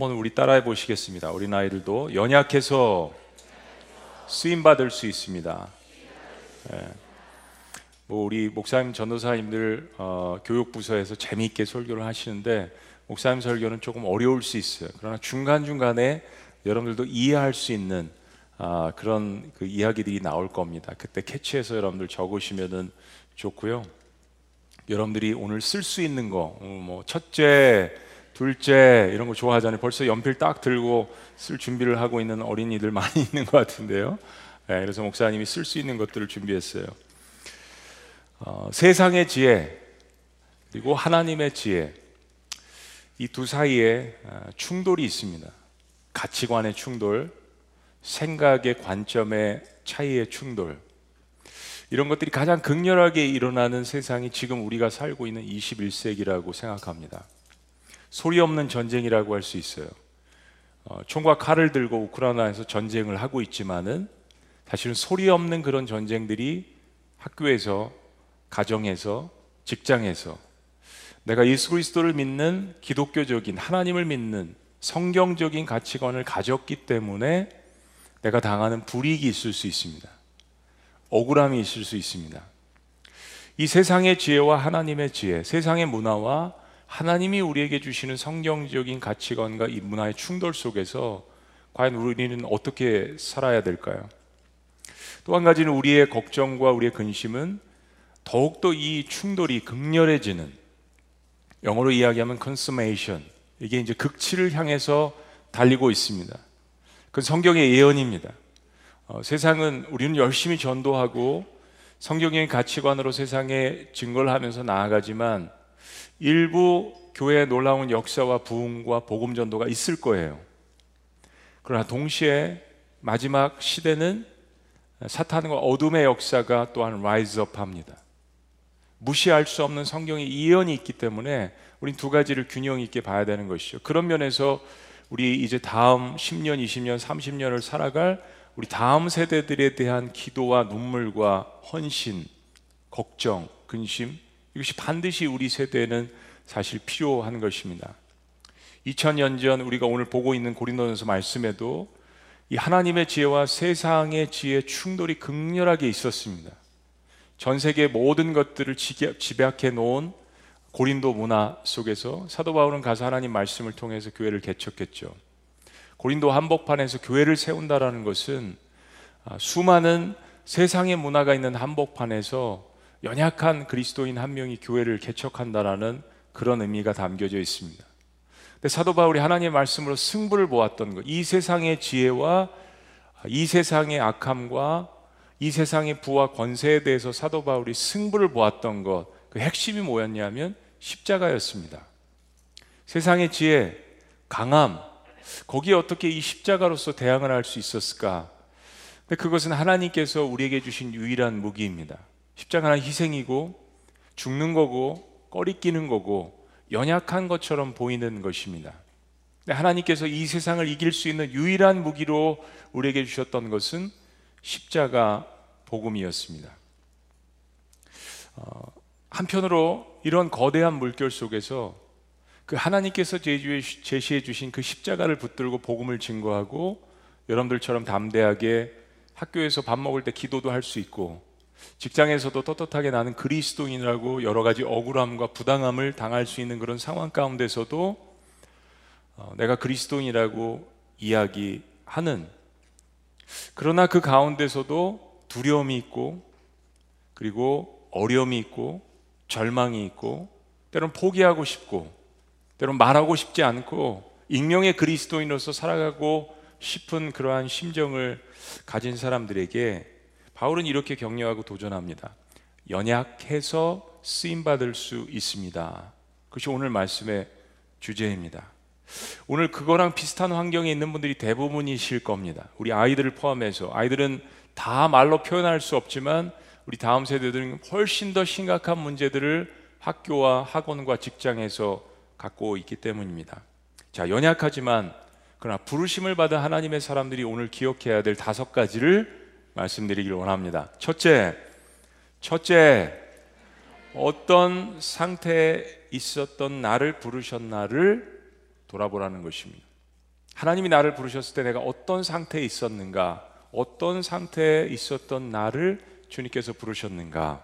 한번 우리 따라해 보시겠습니다. 어린 아이들도 연약해서 쓰임 받을 수 있습니다. 예. 뭐 우리 목사님 전도사님들 어, 교육부서에서 재미있게 설교를 하시는데 목사님 설교는 조금 어려울 수 있어요. 그러나 중간 중간에 여러분들도 이해할 수 있는 아, 그런 그 이야기들이 나올 겁니다. 그때 캐치해서 여러분들 적으시면은 좋고요. 여러분들이 오늘 쓸 수 있는 거, 어, 뭐 첫째, 둘째 이런 거 좋아하잖아요. 벌써 연필 딱 들고 쓸 준비를 하고 있는 어린이들 많이 있는 것 같은데요. 네, 그래서 목사님이 쓸 수 있는 것들을 준비했어요. 어, 세상의 지혜 그리고 하나님의 지혜 이 두 사이에 어, 충돌이 있습니다. 가치관의 충돌, 생각의 관점의 차이의 충돌. 이런 것들이 가장 극렬하게 일어나는 세상이 지금 우리가 살고 있는 21세기라고 생각합니다. 소리 없는 전쟁이라고 할 수 있어요. 어, 총과 칼을 들고 우크라이나에서 전쟁을 하고 있지만은 사실은 소리 없는 그런 전쟁들이 학교에서, 가정에서, 직장에서 내가 예수 그리스도를 믿는 기독교적인 하나님을 믿는 성경적인 가치관을 가졌기 때문에 내가 당하는 불이익이 있을 수 있습니다. 억울함이 있을 수 있습니다. 이 세상의 지혜와 하나님의 지혜, 세상의 문화와 하나님이 우리에게 주시는 성경적인 가치관과 이 문화의 충돌 속에서 과연 우리는 어떻게 살아야 될까요? 또 한 가지는 우리의 걱정과 우리의 근심은 더욱더 이 충돌이 극렬해지는 영어로 이야기하면 consummation 이게 이제 극치를 향해서 달리고 있습니다. 그건 성경의 예언입니다. 어, 세상은 우리는 열심히 전도하고 성경의 가치관으로 세상에 증거를 하면서 나아가지만 일부 교회의 놀라운 역사와 부흥과 복음 전도가 있을 거예요. 그러나 동시에 마지막 시대는 사탄과 어둠의 역사가 또한 라이즈업 합니다. 무시할 수 없는 성경의 예언이 있기 때문에 우린 두 가지를 균형 있게 봐야 되는 것이죠. 그런 면에서 우리 이제 다음 10년, 20년, 30년을 살아갈 우리 다음 세대들에 대한 기도와 눈물과 헌신, 걱정, 근심 이것이 반드시 우리 세대는 사실 필요한 것입니다. 2000년 전 우리가 오늘 보고 있는 고린도전서 말씀에도 이 하나님의 지혜와 세상의 지혜 충돌이 극렬하게 있었습니다. 전 세계 모든 것들을 집약해 놓은 고린도 문화 속에서 사도 바울은 가서 하나님 말씀을 통해서 교회를 개척했죠. 고린도 한복판에서 교회를 세운다라는 것은 아, 수많은 세상의 문화가 있는 한복판에서 연약한 그리스도인 한 명이 교회를 개척한다라는 그런 의미가 담겨져 있습니다. 근데 사도 바울이 하나님의 말씀으로 승부를 보았던 것, 이 세상의 지혜와 이 세상의 악함과 이 세상의 부와 권세에 대해서 사도 바울이 승부를 보았던 것, 그 핵심이 뭐였냐면 십자가였습니다. 세상의 지혜, 강함, 거기에 어떻게 이 십자가로서 대항을 할 수 있었을까? 근데 그것은 하나님께서 우리에게 주신 유일한 무기입니다. 십자가는 희생이고 죽는 거고 꺼리끼는 거고 연약한 것처럼 보이는 것입니다. 하나님께서 이 세상을 이길 수 있는 유일한 무기로 우리에게 주셨던 것은 십자가 복음이었습니다. 어, 한편으로 이런 거대한 물결 속에서 그 하나님께서 제시해 주신 그 십자가를 붙들고 복음을 증거하고 여러분들처럼 담대하게 학교에서 밥 먹을 때 기도도 할 수 있고 직장에서도 떳떳하게 나는 그리스도인이라고 여러 가지 억울함과 부당함을 당할 수 있는 그런 상황 가운데서도 어, 내가 그리스도인이라고 이야기하는 그러나 그 가운데서도 두려움이 있고 그리고 어려움이 있고 절망이 있고 때론 포기하고 싶고 때론 말하고 싶지 않고 익명의 그리스도인으로서 살아가고 싶은 그러한 심정을 가진 사람들에게 바울은 이렇게 격려하고 도전합니다. 연약해서 쓰임 받을 수 있습니다. 그것이 오늘 말씀의 주제입니다. 오늘 그거랑 비슷한 환경에 있는 분들이 대부분이실 겁니다. 우리 아이들을 포함해서 아이들은 다 말로 표현할 수 없지만 우리 다음 세대들은 훨씬 더 심각한 문제들을 학교와 학원과 직장에서 갖고 있기 때문입니다. 자, 연약하지만 그러나 부르심을 받은 하나님의 사람들이 오늘 기억해야 될 다섯 가지를 말씀드리길 원합니다. 첫째, 첫째, 어떤 상태에 있었던 나를 부르셨나를 돌아보라는 것입니다. 하나님이 나를 부르셨을 때 내가 어떤 상태에 있었는가? 어떤 상태에 있었던 나를 주님께서 부르셨는가?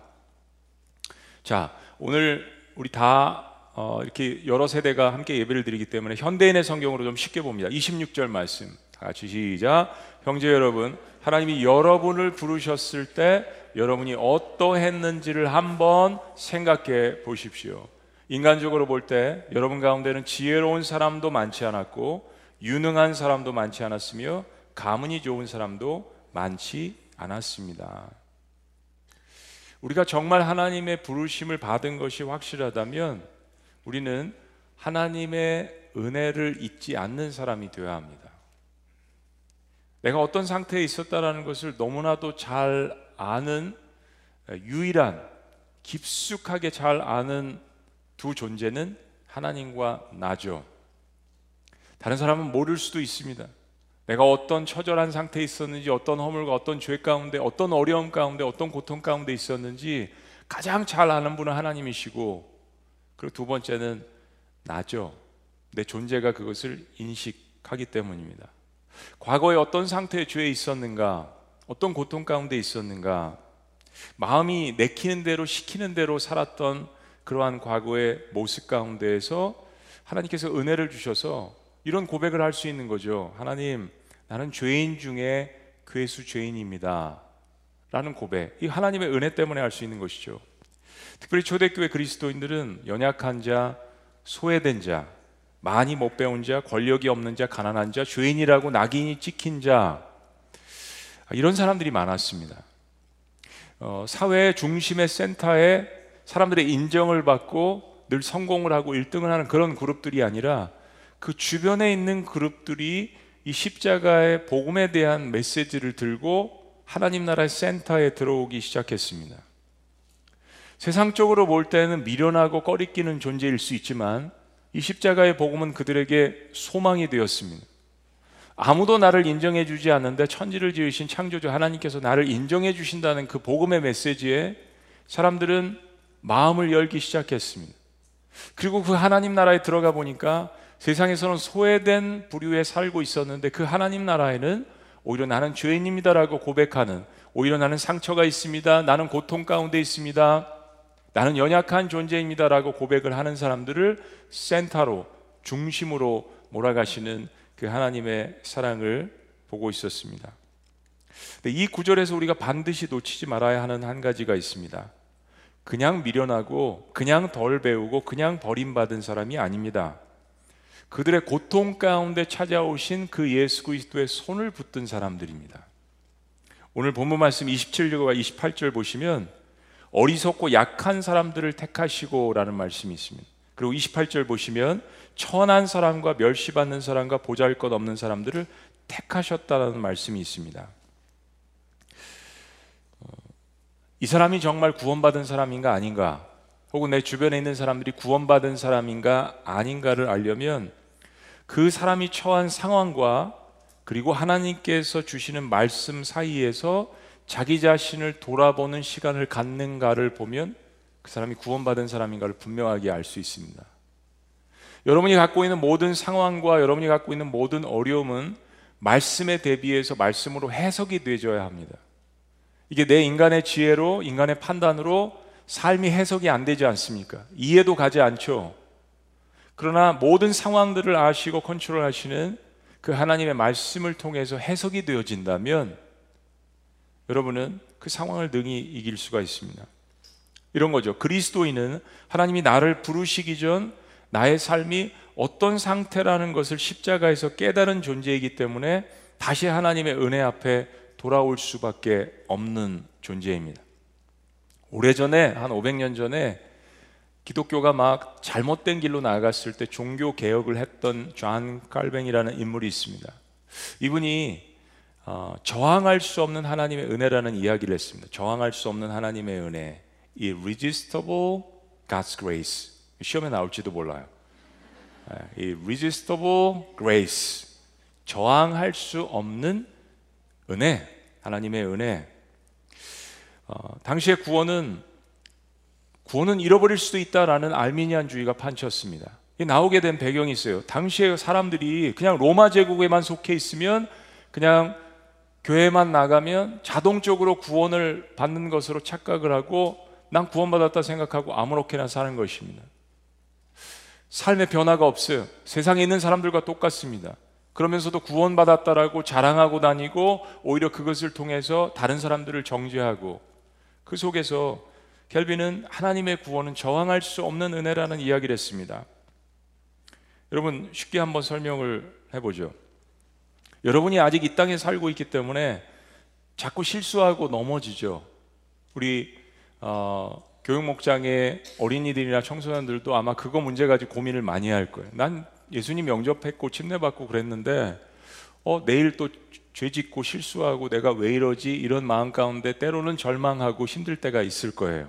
자, 오늘 우리 다 어, 이렇게 여러 세대가 함께 예배를 드리기 때문에 현대인의 성경으로 좀 쉽게 봅니다. 26절 말씀. 같이 시작. 형제 여러분, 하나님이 여러분을 부르셨을 때 여러분이 어떠했는지를 한번 생각해 보십시오. 인간적으로 볼 때 여러분 가운데는 지혜로운 사람도 많지 않았고 유능한 사람도 많지 않았으며 가문이 좋은 사람도 많지 않았습니다. 우리가 정말 하나님의 부르심을 받은 것이 확실하다면 우리는 하나님의 은혜를 잊지 않는 사람이 되어야 합니다. 내가 어떤 상태에 있었다라는 것을 너무나도 잘 아는 유일한 깊숙하게 잘 아는 두 존재는 하나님과 나죠. 다른 사람은 모를 수도 있습니다. 내가 어떤 처절한 상태에 있었는지, 어떤 허물과 어떤 죄 가운데, 어떤 어려움 가운데, 어떤 고통 가운데 있었는지 가장 잘 아는 분은 하나님이시고, 그리고 두 번째는 나죠. 내 존재가 그것을 인식하기 때문입니다. 과거에 어떤 상태의 죄에 있었는가, 어떤 고통 가운데 있었는가, 마음이 내키는 대로 시키는 대로 살았던 그러한 과거의 모습 가운데에서 하나님께서 은혜를 주셔서 이런 고백을 할 수 있는 거죠. 하나님, 나는 죄인 중에 괴수 죄인입니다. 라는 고백. 이 하나님의 은혜 때문에 할 수 있는 것이죠. 특별히 초대교회 그리스도인들은 연약한 자, 소외된 자, 많이 못 배운 자, 권력이 없는 자, 가난한 자, 죄인이라고 낙인이 찍힌 자, 이런 사람들이 많았습니다. 어, 사회 중심의 센터에 사람들의 인정을 받고 늘 성공을 하고 1등을 하는 그런 그룹들이 아니라 그 주변에 있는 그룹들이 이 십자가의 복음에 대한 메시지를 들고 하나님 나라의 센터에 들어오기 시작했습니다. 세상적으로 볼 때는 미련하고 꺼리끼는 존재일 수 있지만 이 십자가의 복음은 그들에게 소망이 되었습니다. 아무도 나를 인정해 주지 않는데 천지를 지으신 창조주 하나님께서 나를 인정해 주신다는 그 복음의 메시지에 사람들은 마음을 열기 시작했습니다. 그리고 그 하나님 나라에 들어가 보니까 세상에서는 소외된 부류에 살고 있었는데 그 하나님 나라에는 오히려 나는 죄인입니다라고 고백하는 오히려 나는 상처가 있습니다. 나는 고통 가운데 있습니다. 나는 연약한 존재입니다라고 고백을 하는 사람들을 센터로 중심으로 몰아가시는 그 하나님의 사랑을 보고 있었습니다. 이 구절에서 우리가 반드시 놓치지 말아야 하는 한 가지가 있습니다. 그냥 미련하고 그냥 덜 배우고 그냥 버림받은 사람이 아닙니다. 그들의 고통 가운데 찾아오신 그 예수 그리스도의 손을 붙든 사람들입니다. 오늘 본문 말씀 27절과 28절 보시면 어리석고 약한 사람들을 택하시고라는 말씀이 있습니다. 그리고 28절 보시면 천한 사람과 멸시받는 사람과 보잘것 없는 사람들을 택하셨다는 말씀이 있습니다. 이 사람이 정말 구원받은 사람인가 아닌가, 혹은 내 주변에 있는 사람들이 구원받은 사람인가 아닌가를 알려면 그 사람이 처한 상황과 그리고 하나님께서 주시는 말씀 사이에서 자기 자신을 돌아보는 시간을 갖는가를 보면 그 사람이 구원받은 사람인가를 분명하게 알 수 있습니다. 여러분이 갖고 있는 모든 상황과 여러분이 갖고 있는 모든 어려움은 말씀에 대비해서 말씀으로 해석이 되어야 합니다. 이게 내 인간의 지혜로 인간의 판단으로 삶이 해석이 안 되지 않습니까? 이해도 가지 않죠. 그러나 모든 상황들을 아시고 컨트롤 하시는 그 하나님의 말씀을 통해서 해석이 되어진다면 여러분은 그 상황을 능히 이길 수가 있습니다. 이런 거죠. 그리스도인은 하나님이 나를 부르시기 전 나의 삶이 어떤 상태라는 것을 십자가에서 깨달은 존재이기 때문에 다시 하나님의 은혜 앞에 돌아올 수밖에 없는 존재입니다. 오래전에 한 500년 전에 기독교가 막 잘못된 길로 나아갔을 때 종교 개혁을 했던 존 칼뱅이라는 인물이 있습니다. 이분이 어, 저항할 수 없는 하나님의 은혜라는 이야기를 했습니다. 저항할 수 없는 하나님의 은혜, 이 irresistible God's grace 시험에 나올지도 몰라요. 이 irresistible grace 저항할 수 없는 은혜, 하나님의 은혜. 어, 당시의 구원은 구원은 잃어버릴 수도 있다라는 알미니안주의가 판쳤습니다. 나오게 된 배경이 있어요. 당시에 사람들이 그냥 로마 제국에만 속해 있으면 그냥 교회만 나가면 자동적으로 구원을 받는 것으로 착각을 하고 난 구원받았다 생각하고 아무렇게나 사는 것입니다. 삶의 변화가 없어요. 세상에 있는 사람들과 똑같습니다. 그러면서도 구원받았다라고 자랑하고 다니고 오히려 그것을 통해서 다른 사람들을 정죄하고 그 속에서 켈빈은 하나님의 구원은 저항할 수 없는 은혜라는 이야기를 했습니다. 여러분 쉽게 한번 설명을 해보죠. 여러분이 아직 이 땅에 살고 있기 때문에 자꾸 실수하고 넘어지죠. 우리 어, 교육 목장의 어린이들이나 청소년들도 아마 그거 문제 가지고 고민을 많이 할 거예요. 난 예수님 영접했고 침례받고 그랬는데 어, 내일 또 죄 짓고 실수하고 내가 왜 이러지 이런 마음 가운데 때로는 절망하고 힘들 때가 있을 거예요.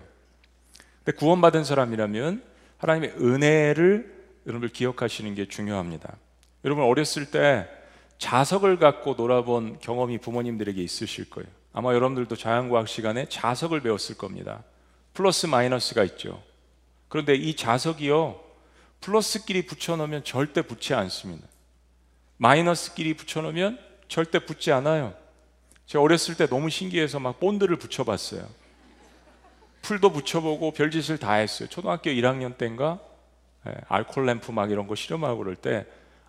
근데 구원받은 사람이라면 하나님의 은혜를 여러분들 기억하시는 게 중요합니다. 여러분 어렸을 때 자석을 갖고 놀아본 경험이 부모님들에게 있으실 거예요. 아마 여러분들도 자연과학 시간에 자석을 배웠을 겁니다. 플러스 마이너스가 있죠. 그런데 이 자석이요, 플러스끼리 붙여놓으면 절대 붙지 않습니다. 마이너스끼리 붙여놓으면 절대 붙지 않아요. 제가 어렸을 때 너무 신기해서 막 본드를 붙여봤어요. 풀도 붙여보고 별짓을 다 했어요. 초등학교 1학년 때인가 예, 알콜 램프 막 이런 거 실험하고 그럴 때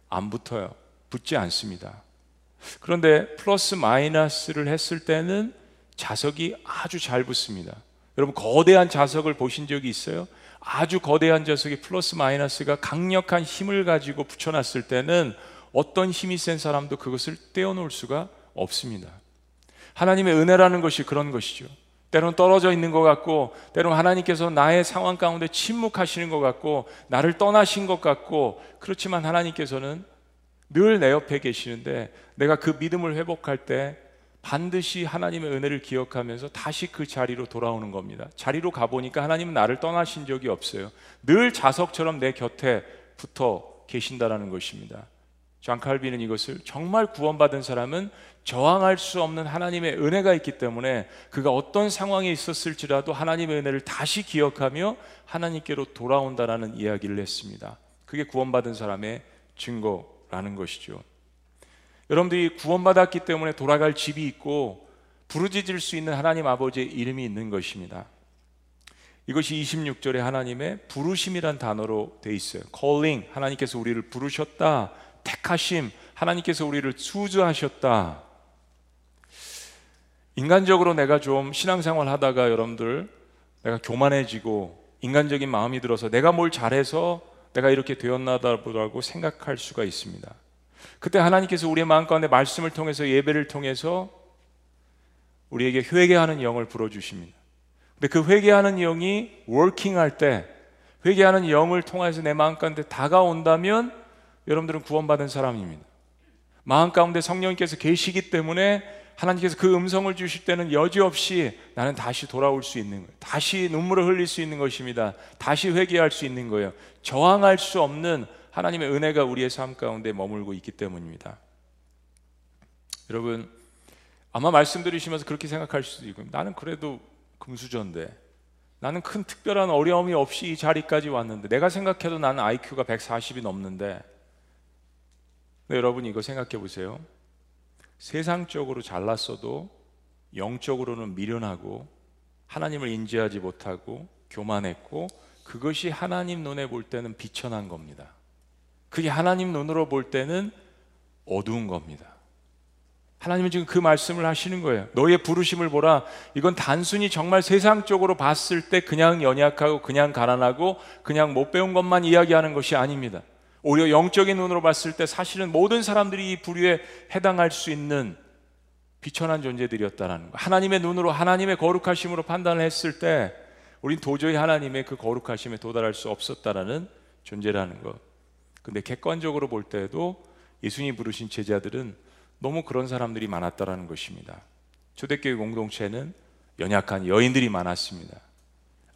안 붙어요. 붙지 않습니다. 그런데 플러스 마이너스를 했을 때는 자석이 아주 잘 붙습니다. 여러분 거대한 자석을 보신 적이 있어요? 아주 거대한 자석이 플러스 마이너스가 강력한 힘을 가지고 붙여놨을 때는 어떤 힘이 센 사람도 그것을 떼어놓을 수가 없습니다. 하나님의 은혜라는 것이 그런 것이죠. 때로는 떨어져 있는 것 같고, 때로는 하나님께서 나의 상황 가운데 침묵하시는 것 같고, 나를 떠나신 것 같고, 그렇지만 하나님께서는 늘 내 옆에 계시는데, 내가 그 믿음을 회복할 때 반드시 하나님의 은혜를 기억하면서 다시 그 자리로 돌아오는 겁니다. 자리로 가보니까 하나님은 나를 떠나신 적이 없어요. 늘 자석처럼 내 곁에 붙어 계신다라는 것입니다. 존 칼빈은 이것을 정말 구원받은 사람은 저항할 수 없는 하나님의 은혜가 있기 때문에 그가 어떤 상황에 있었을지라도 하나님의 은혜를 다시 기억하며 하나님께로 돌아온다라는 이야기를 했습니다. 그게 구원받은 사람의 증거 라는 것이죠. 여러분들이 구원받았기 때문에 돌아갈 집이 있고 부르짖을 수 있는 하나님 아버지의 이름이 있는 것입니다. 이것이 26절에 하나님의 부르심이란 단어로 돼 있어요. calling 하나님께서 우리를 부르셨다. 택하심 하나님께서 우리를 수주하셨다. 인간적으로 내가 좀 신앙생활 하다가 여러분들 내가 교만해지고 인간적인 마음이 들어서 내가 뭘 잘해서 내가 이렇게 되었나다라고 생각할 수가 있습니다. 그때 하나님께서 우리의 마음 가운데 말씀을 통해서 예배를 통해서 우리에게 회개하는 영을 불어 주십니다. 근데 그 회개하는 영이 워킹할 때 회개하는 영을 통해서 내 마음 가운데 다가온다면 여러분들은 구원받은 사람입니다. 마음 가운데 성령께서 계시기 때문에 하나님께서 그 음성을 주실 때는 여지없이 나는 다시 돌아올 수 있는 거예요. 다시 눈물을 흘릴 수 있는 것입니다. 다시 회개할 수 있는 거예요. 저항할 수 없는 하나님의 은혜가 우리의 삶 가운데 머물고 있기 때문입니다. 여러분 아마 말씀 들으시면서 그렇게 생각할 수도 있고 나는 그래도 금수저인데 나는 큰 특별한 어려움이 없이 이 자리까지 왔는데 내가 생각해도 나는 IQ가 140이 넘는데 여러분 이거 생각해 보세요. 세상적으로 잘났어도 영적으로는 미련하고 하나님을 인지하지 못하고 교만했고 그것이 하나님 눈에 볼 때는 비천한 겁니다. 그게 하나님 눈으로 볼 때는 어두운 겁니다. 하나님은 지금 그 말씀을 하시는 거예요. 너의 부르심을 보라. 이건 단순히 정말 세상적으로 봤을 때 그냥 연약하고 그냥 가난하고 그냥 못 배운 것만 이야기하는 것이 아닙니다. 오히려 영적인 눈으로 봤을 때 사실은 모든 사람들이 이 부류에 해당할 수 있는 비천한 존재들이었다는 거. 하나님의 눈으로 하나님의 거룩하심으로 판단을 했을 때 우린 도저히 하나님의 그 거룩하심에 도달할 수 없었다라는 존재라는 것. 근데 객관적으로 볼 때도 예수님 부르신 제자들은 너무 그런 사람들이 많았다라는 것입니다. 초대교회 공동체는 연약한 여인들이 많았습니다.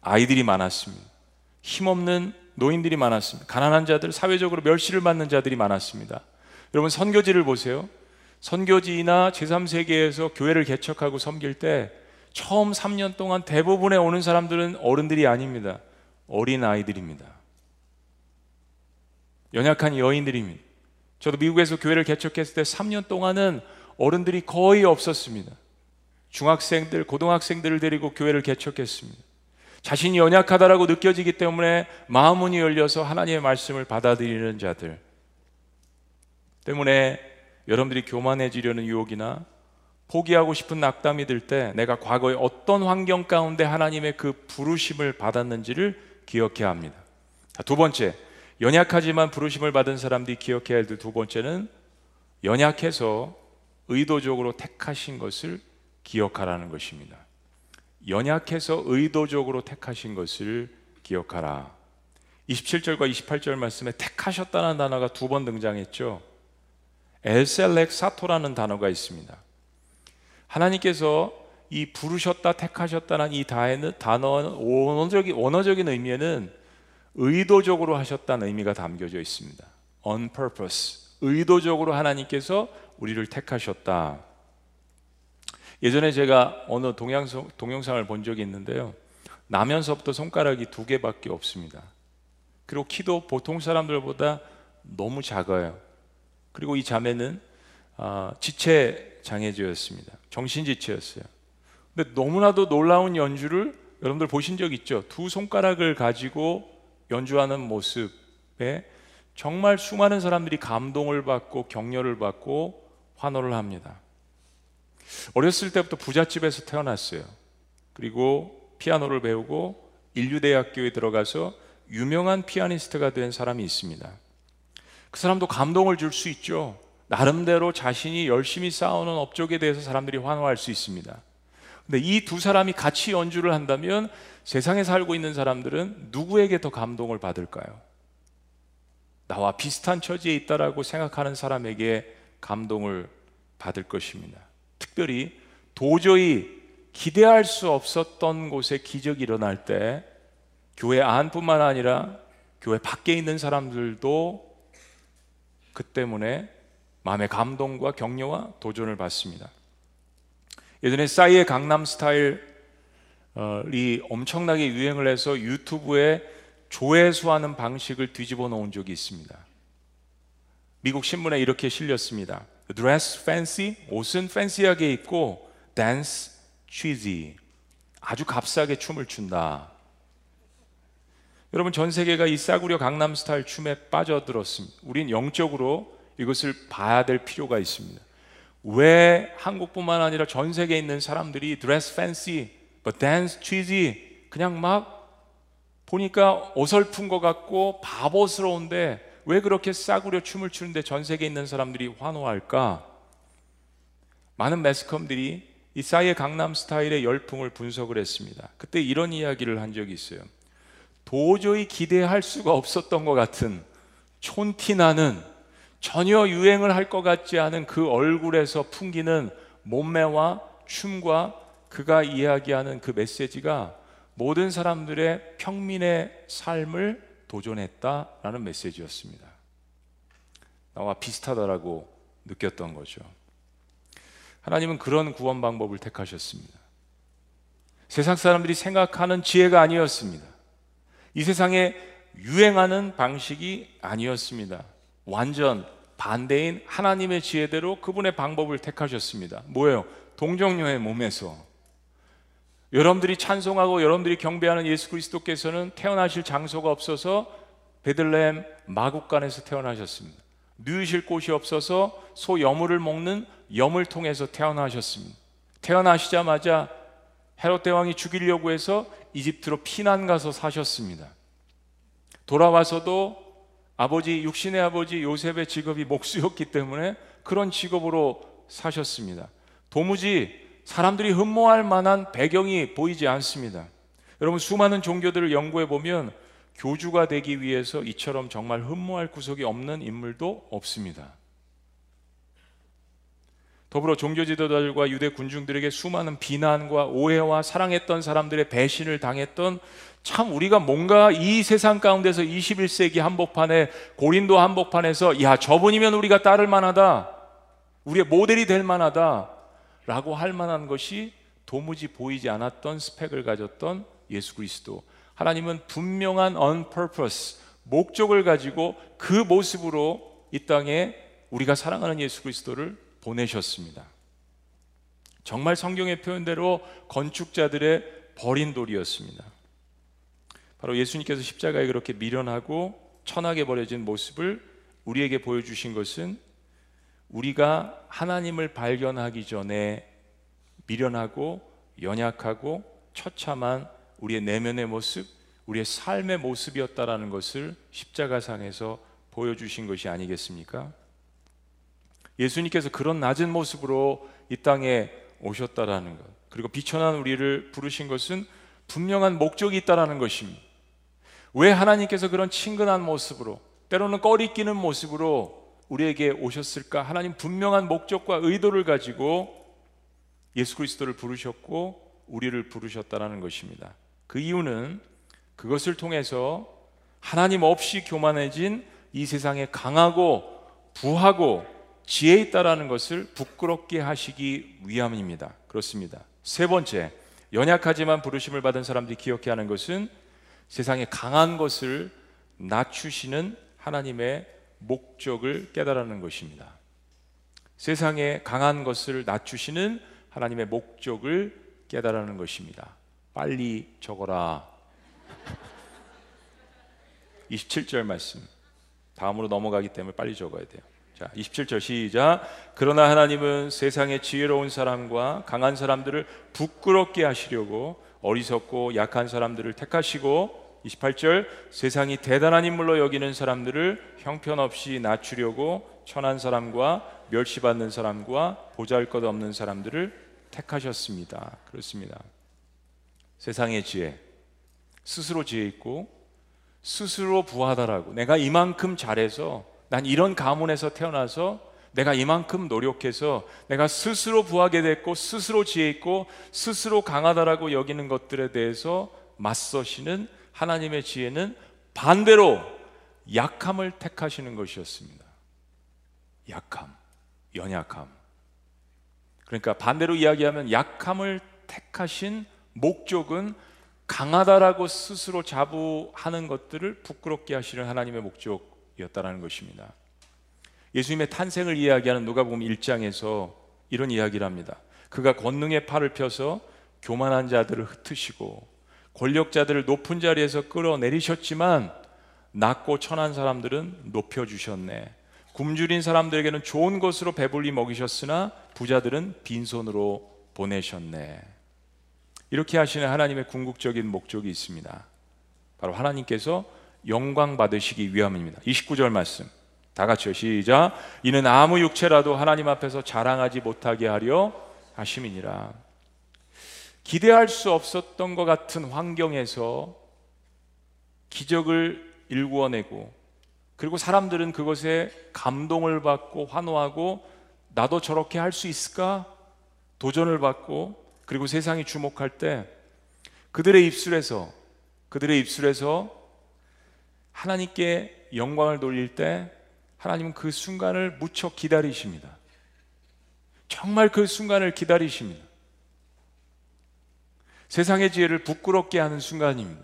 아이들이 많았습니다. 힘없는 노인들이 많았습니다. 가난한 자들, 사회적으로 멸시를 받는 자들이 많았습니다. 여러분 선교지를 보세요. 선교지나 제3세계에서 교회를 개척하고 섬길 때 처음 3년 동안 대부분의 오는 사람들은 어른들이 아닙니다. 어린 아이들입니다. 연약한 여인들입니다. 저도 미국에서 교회를 개척했을 때 3년 동안은 어른들이 거의 없었습니다. 중학생들, 고등학생들을 데리고 교회를 개척했습니다. 자신이 연약하다라고 느껴지기 때문에 마음문이 열려서 하나님의 말씀을 받아들이는 자들 때문에 여러분들이 교만해지려는 유혹이나 포기하고 싶은 낙담이 들 때 내가 과거에 어떤 환경 가운데 하나님의 그 부르심을 받았는지를 기억해야 합니다. 두 번째, 연약하지만 부르심을 받은 사람들이 기억해야 할 두 번째는 연약해서 의도적으로 택하신 것을 기억하라는 것입니다. 연약해서 의도적으로 택하신 것을 기억하라. 27절과 28절 말씀에 택하셨다는 단어가 두 번 등장했죠. 엘셀렉 사토라는 단어가 있습니다. 하나님께서 이 부르셨다 택하셨다는 이 단어는 원어적인, 원어적인 의미에는 의도적으로 하셨다는 의미가 담겨져 있습니다. on purpose. 의도적으로 하나님께서 우리를 택하셨다. 예전에 제가 어느 동영상, 동영상을 본 적이 있는데요. 나면서부터 손가락이 두 개밖에 없습니다. 그리고 키도 보통 사람들보다 너무 작아요. 그리고 이 자매는 아, 지체 장애주였습니다. 정신지체였어요. 근데 너무나도 놀라운 연주를 여러분들 보신 적 있죠? 두 손가락을 가지고 연주하는 모습에 정말 수많은 사람들이 감동을 받고 격려를 받고 환호를 합니다. 어렸을 때부터 부잣집에서 태어났어요. 그리고 피아노를 배우고 인류대학교에 들어가서 유명한 피아니스트가 된 사람이 있습니다. 그 사람도 감동을 줄 수 있죠. 나름대로 자신이 열심히 쌓아오는 업적에 대해서 사람들이 환호할 수 있습니다. 근데 이 두 사람이 같이 연주를 한다면 세상에 살고 있는 사람들은 누구에게 더 감동을 받을까요? 나와 비슷한 처지에 있다라고 생각하는 사람에게 감동을 받을 것입니다. 특별히 도저히 기대할 수 없었던 곳에 기적이 일어날 때 교회 안뿐만 아니라 교회 밖에 있는 사람들도 그 때문에 마음의 감동과 격려와 도전을 받습니다. 예전에 싸이의 강남 스타일이 엄청나게 유행을 해서 유튜브에 조회수하는 방식을 뒤집어 놓은 적이 있습니다. 미국 신문에 이렇게 실렸습니다. dress fancy, 옷은 팬시하게 입고 dance cheesy, 아주 값싸게 춤을 춘다. 여러분 전 세계가 이 싸구려 강남 스타일 춤에 빠져들었습니다. 우린 영적으로 이것을 봐야 될 필요가 있습니다. 왜 한국뿐만 아니라 전 세계에 있는 사람들이 dress fancy, but dance cheesy 그냥 막 보니까 어설픈 것 같고 바보스러운데 왜 그렇게 싸구려 춤을 추는데 전 세계에 있는 사람들이 환호할까? 많은 매스컴들이 이 싸이의 강남 스타일의 열풍을 분석을 했습니다. 그때 이런 이야기를 한 적이 있어요. 도저히 기대할 수가 없었던 것 같은 촌티나는 전혀 유행을 할 것 같지 않은 그 얼굴에서 풍기는 몸매와 춤과 그가 이야기하는 그 메시지가 모든 사람들의 평민의 삶을 도전했다라는 메시지였습니다. 나와 비슷하다라고 느꼈던 거죠. 하나님은 그런 구원 방법을 택하셨습니다. 세상 사람들이 생각하는 지혜가 아니었습니다. 이 세상에 유행하는 방식이 아니었습니다. 완전 반대인 하나님의 지혜대로 그분의 방법을 택하셨습니다. 뭐예요? 동정녀의 몸에서 여러분들이 찬송하고 여러분들이 경배하는 예수 그리스도께서는 태어나실 장소가 없어서 베들레헴 마국간에서 태어나셨습니다. 누이실 곳이 없어서 소 여물을 먹는 염을 통해서 태어나셨습니다. 태어나시자마자 헤롯 대왕이 죽이려고 해서 이집트로 피난 가서 사셨습니다. 돌아와서도 아버지 육신의 아버지 요셉의 직업이 목수였기 때문에 그런 직업으로 사셨습니다. 도무지 사람들이 흠모할 만한 배경이 보이지 않습니다. 여러분 수많은 종교들을 연구해 보면 교주가 되기 위해서 이처럼 정말 흠모할 구석이 없는 인물도 없습니다. 더불어 종교 지도자들과 유대 군중들에게 수많은 비난과 오해와 사랑했던 사람들의 배신을 당했던 참 우리가 뭔가 이 세상 가운데서 21세기 한복판에 고린도 한복판에서 야 저분이면 우리가 따를 만하다. 우리의 모델이 될 만하다. 라고 할 만한 것이 도무지 보이지 않았던 스펙을 가졌던 예수 그리스도. 하나님은 분명한 on purpose, 목적을 가지고 그 모습으로 이 땅에 우리가 사랑하는 예수 그리스도를 보내셨습니다. 정말 성경의 표현대로 건축자들의 버린 돌이었습니다. 바로 예수님께서 십자가에 그렇게 미련하고 천하게 버려진 모습을 우리에게 보여주신 것은 우리가 하나님을 발견하기 전에 미련하고 연약하고 처참한 우리의 내면의 모습, 우리의 삶의 모습이었다라는 것을 십자가상에서 보여주신 것이 아니겠습니까? 예수님께서 그런 낮은 모습으로 이 땅에 오셨다라는 것, 그리고 비천한 우리를 부르신 것은 분명한 목적이 있다라는 것입니다. 왜 하나님께서 그런 친근한 모습으로, 때로는 꺼리끼는 모습으로 우리에게 오셨을까? 하나님 분명한 목적과 의도를 가지고 예수 그리스도를 부르셨고 우리를 부르셨다라는 것입니다. 그 이유는 그것을 통해서 하나님 없이 교만해진 이 세상에 강하고 부하고 지혜 있다라는 것을 부끄럽게 하시기 위함입니다. 그렇습니다. 세 번째, 연약하지만 부르심을 받은 사람들이 기억해야 하는 것은 세상에 강한 것을 낮추시는 하나님의 목적을 깨달는 것입니다. 세상에 강한 것을 낮추시는 하나님의 목적을 깨달는 것입니다. 빨리 적어라. 27절 말씀. 다음으로 넘어가기 때문에 빨리 적어야 돼요. 자, 27절 시작. 그러나 하나님은 세상의 지혜로운 사람과 강한 사람들을 부끄럽게 하시려고 어리석고 약한 사람들을 택하시고 28절 세상이 대단한 인물로 여기는 사람들을 형편없이 낮추려고 천한 사람과 멸시받는 사람과 보잘것없는 사람들을 택하셨습니다. 그렇습니다. 세상의 지혜, 스스로 지혜 있고 스스로 부하다라고 내가 이만큼 잘해서 난 이런 가문에서 태어나서 내가 이만큼 노력해서 내가 스스로 부하게 됐고 스스로 지혜 있고 스스로 강하다라고 여기는 것들에 대해서 맞서시는 하나님의 지혜는 반대로 약함을 택하시는 것이었습니다. 약함, 연약함. 그러니까 반대로 이야기하면 약함을 택하신 목적은 강하다라고 스스로 자부하는 것들을 부끄럽게 하시는 하나님의 목적 이었다라는 것입니다. 예수님의 탄생을 이야기하는 누가복음 1장에서 이런 이야기를 합니다. 그가 권능의 팔을 펴서 교만한 자들을 흩으시고 권력자들을 높은 자리에서 끌어내리셨지만 낮고 천한 사람들은 높여 주셨네. 굶주린 사람들에게는 좋은 것으로 배불리 먹이셨으나 부자들은 빈손으로 보내셨네. 이렇게 하시는 하나님의 궁극적인 목적이 있습니다. 바로 하나님께서 영광 받으시기 위함입니다. 29절 말씀. 다 같이요. 시작. 이는 아무 육체라도 하나님 앞에서 자랑하지 못하게 하려 하심이니라. 기대할 수 없었던 것 같은 환경에서 기적을 일구어내고 그리고 사람들은 그것에 감동을 받고 환호하고 나도 저렇게 할 수 있을까? 도전을 받고 그리고 세상이 주목할 때 그들의 입술에서 그들의 입술에서 하나님께 영광을 돌릴 때 하나님은 그 순간을 무척 기다리십니다. 정말 그 순간을 기다리십니다. 세상의 지혜를 부끄럽게 하는 순간입니다.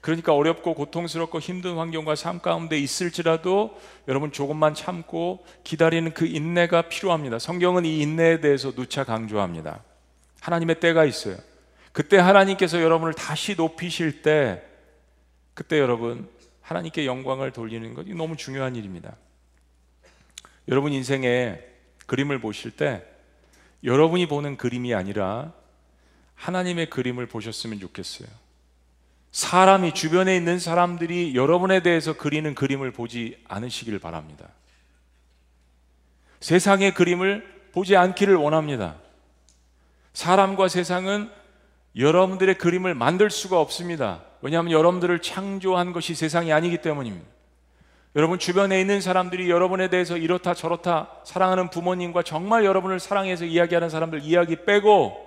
그러니까 어렵고 고통스럽고 힘든 환경과 삶 가운데 있을지라도 여러분 조금만 참고 기다리는 그 인내가 필요합니다. 성경은 이 인내에 대해서 누차 강조합니다. 하나님의 때가 있어요. 그때 하나님께서 여러분을 다시 높이실 때 그때 여러분 하나님께 영광을 돌리는 것이 너무 중요한 일입니다. 여러분 인생에 그림을 보실 때 여러분이 보는 그림이 아니라 하나님의 그림을 보셨으면 좋겠어요. 사람이 주변에 있는 사람들이 여러분에 대해서 그리는 그림을 보지 않으시길 바랍니다. 세상의 그림을 보지 않기를 원합니다. 사람과 세상은 여러분들의 그림을 만들 수가 없습니다. 왜냐하면 여러분들을 창조한 것이 세상이 아니기 때문입니다. 여러분 주변에 있는 사람들이 여러분에 대해서 이렇다 저렇다 사랑하는 부모님과 정말 여러분을 사랑해서 이야기하는 사람들 이야기 빼고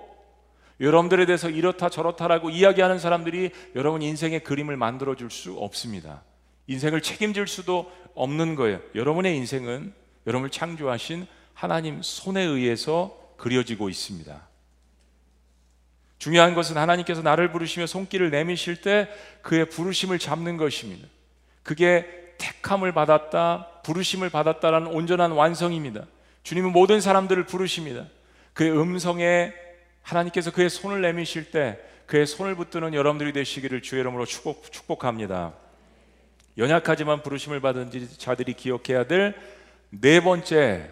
여러분들에 대해서 이렇다 저렇다라고 이야기하는 사람들이 여러분 인생의 그림을 만들어 줄 수 없습니다. 인생을 책임질 수도 없는 거예요. 여러분의 인생은 여러분을 창조하신 하나님 손에 의해서 그려지고 있습니다. 중요한 것은 하나님께서 나를 부르시며 손길을 내미실 때 그의 부르심을 잡는 것입니다. 그게 택함을 받았다, 부르심을 받았다라는 온전한 완성입니다. 주님은 모든 사람들을 부르십니다. 그의 음성에 하나님께서 그의 손을 내미실 때 그의 손을 붙드는 여러분들이 되시기를 주의 이름으로 축복, 축복합니다. 연약하지만 부르심을 받은 자들이 기억해야 될 네 번째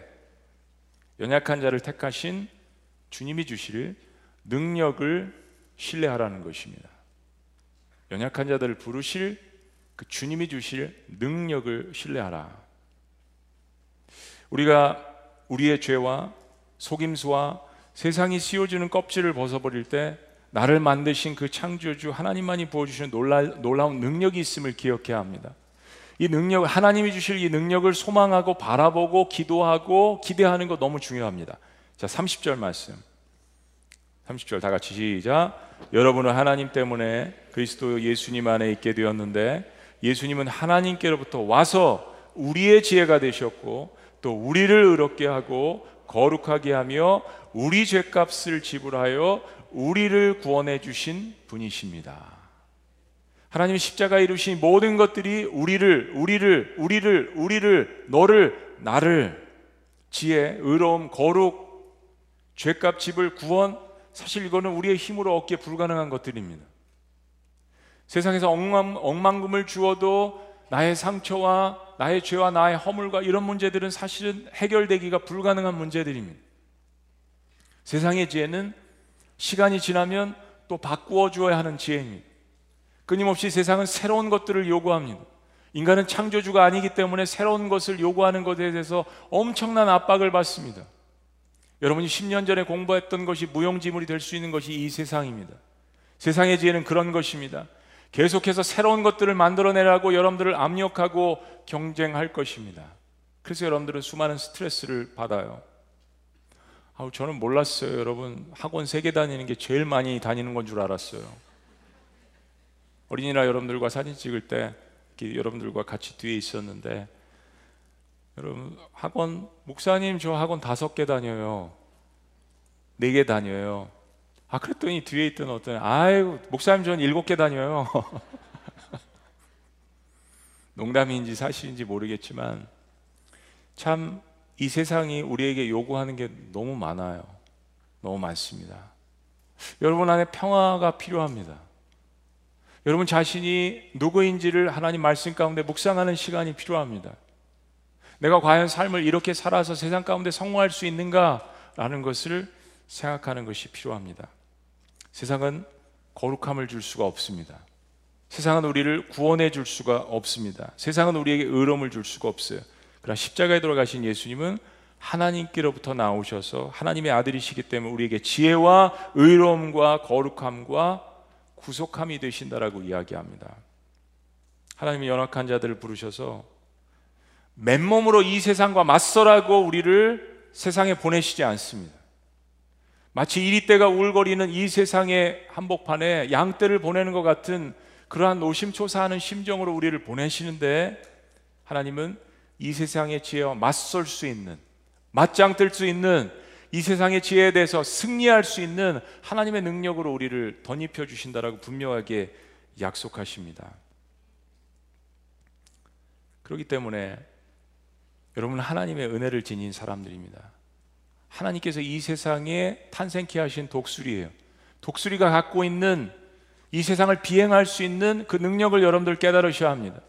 연약한 자를 택하신 주님이 주실 능력을 신뢰하라는 것입니다. 연약한 자들을 부르실 그 주님이 주실 능력을 신뢰하라. 우리가 우리의 죄와 속임수와 세상이 씌워주는 껍질을 벗어버릴 때 나를 만드신 그 창조주 하나님만이 부어주시는 놀라, 놀라운 능력이 있음을 기억해야 합니다. 이 능력, 하나님이 주실 이 능력을 소망하고 바라보고 기도하고 기대하는 것 너무 중요합니다. 자, 30절 말씀. 30절 다 같이 시작. 여러분은 하나님 때문에 그리스도 예수님 안에 있게 되었는데 예수님은 하나님께로부터 와서 우리의 지혜가 되셨고 또 우리를 의롭게 하고 거룩하게 하며 우리 죄값을 지불하여 우리를 구원해 주신 분이십니다. 하나님 십자가에 이루신 모든 것들이 우리를 우리를 우리를 우리를 너를 나를 지혜, 의로움, 거룩, 죄값, 집을 구원 사실 이거는 우리의 힘으로 얻기에 불가능한 것들입니다. 세상에서 억만, 억만금을 주어도 나의 상처와 나의 죄와 나의 허물과 이런 문제들은 사실은 해결되기가 불가능한 문제들입니다. 세상의 지혜는 시간이 지나면 또 바꾸어 주어야 하는 지혜입니다. 끊임없이 세상은 새로운 것들을 요구합니다. 인간은 창조주가 아니기 때문에 새로운 것을 요구하는 것에 대해서 엄청난 압박을 받습니다. 여러분이 10년 전에 공부했던 것이 무용지물이 될 수 있는 것이 이 세상입니다. 세상의 지혜는 그런 것입니다. 계속해서 새로운 것들을 만들어내라고 여러분들을 압력하고 경쟁할 것입니다. 그래서 여러분들은 수많은 스트레스를 받아요. 아우 저는 몰랐어요, 여러분. 학원 세 개 다니는 게 제일 많이 다니는 건 줄 알았어요. 어린이날 여러분들과 사진 찍을 때 여러분들과 같이 뒤에 있었는데 여러분 학원 목사님 저 학원 다섯 개 다녀요. 네 개 다녀요. 아 그랬더니 뒤에 있던 어떤 아유 목사님 전 일곱 개 다녀요. 농담인지 사실인지 모르겠지만 참 이 세상이 우리에게 요구하는 게 너무 많아요. 너무 많습니다. 여러분 안에 평화가 필요합니다. 여러분 자신이 누구인지를 하나님 말씀 가운데 묵상하는 시간이 필요합니다. 내가 과연 삶을 이렇게 살아서 세상 가운데 성공할 수 있는가라는 것을 생각하는 것이 필요합니다. 세상은 거룩함을 줄 수가 없습니다. 세상은 우리를 구원해 줄 수가 없습니다. 세상은 우리에게 의로움을 줄 수가 없어요. 그러나 십자가에 돌아가신 예수님은 하나님께로부터 나오셔서 하나님의 아들이시기 때문에 우리에게 지혜와 의로움과 거룩함과 구속함이 되신다라고 이야기합니다. 하나님이 연약한 자들을 부르셔서 맨몸으로 이 세상과 맞서라고 우리를 세상에 보내시지 않습니다. 마치 이리떼가 울거리는 이 세상의 한복판에 양떼를 보내는 것 같은 그러한 노심초사하는 심정으로 우리를 보내시는데 하나님은 이 세상의 지혜와 맞설 수 있는 맞짱 뜰 수 있는 이 세상의 지혜에 대해서 승리할 수 있는 하나님의 능력으로 우리를 덧입혀 주신다라고 분명하게 약속하십니다. 그렇기 때문에 여러분 하나님의 은혜를 지닌 사람들입니다. 하나님께서 이 세상에 탄생케 하신 독수리예요. 독수리가 갖고 있는 이 세상을 비행할 수 있는 그 능력을 여러분들 깨달으셔야 합니다.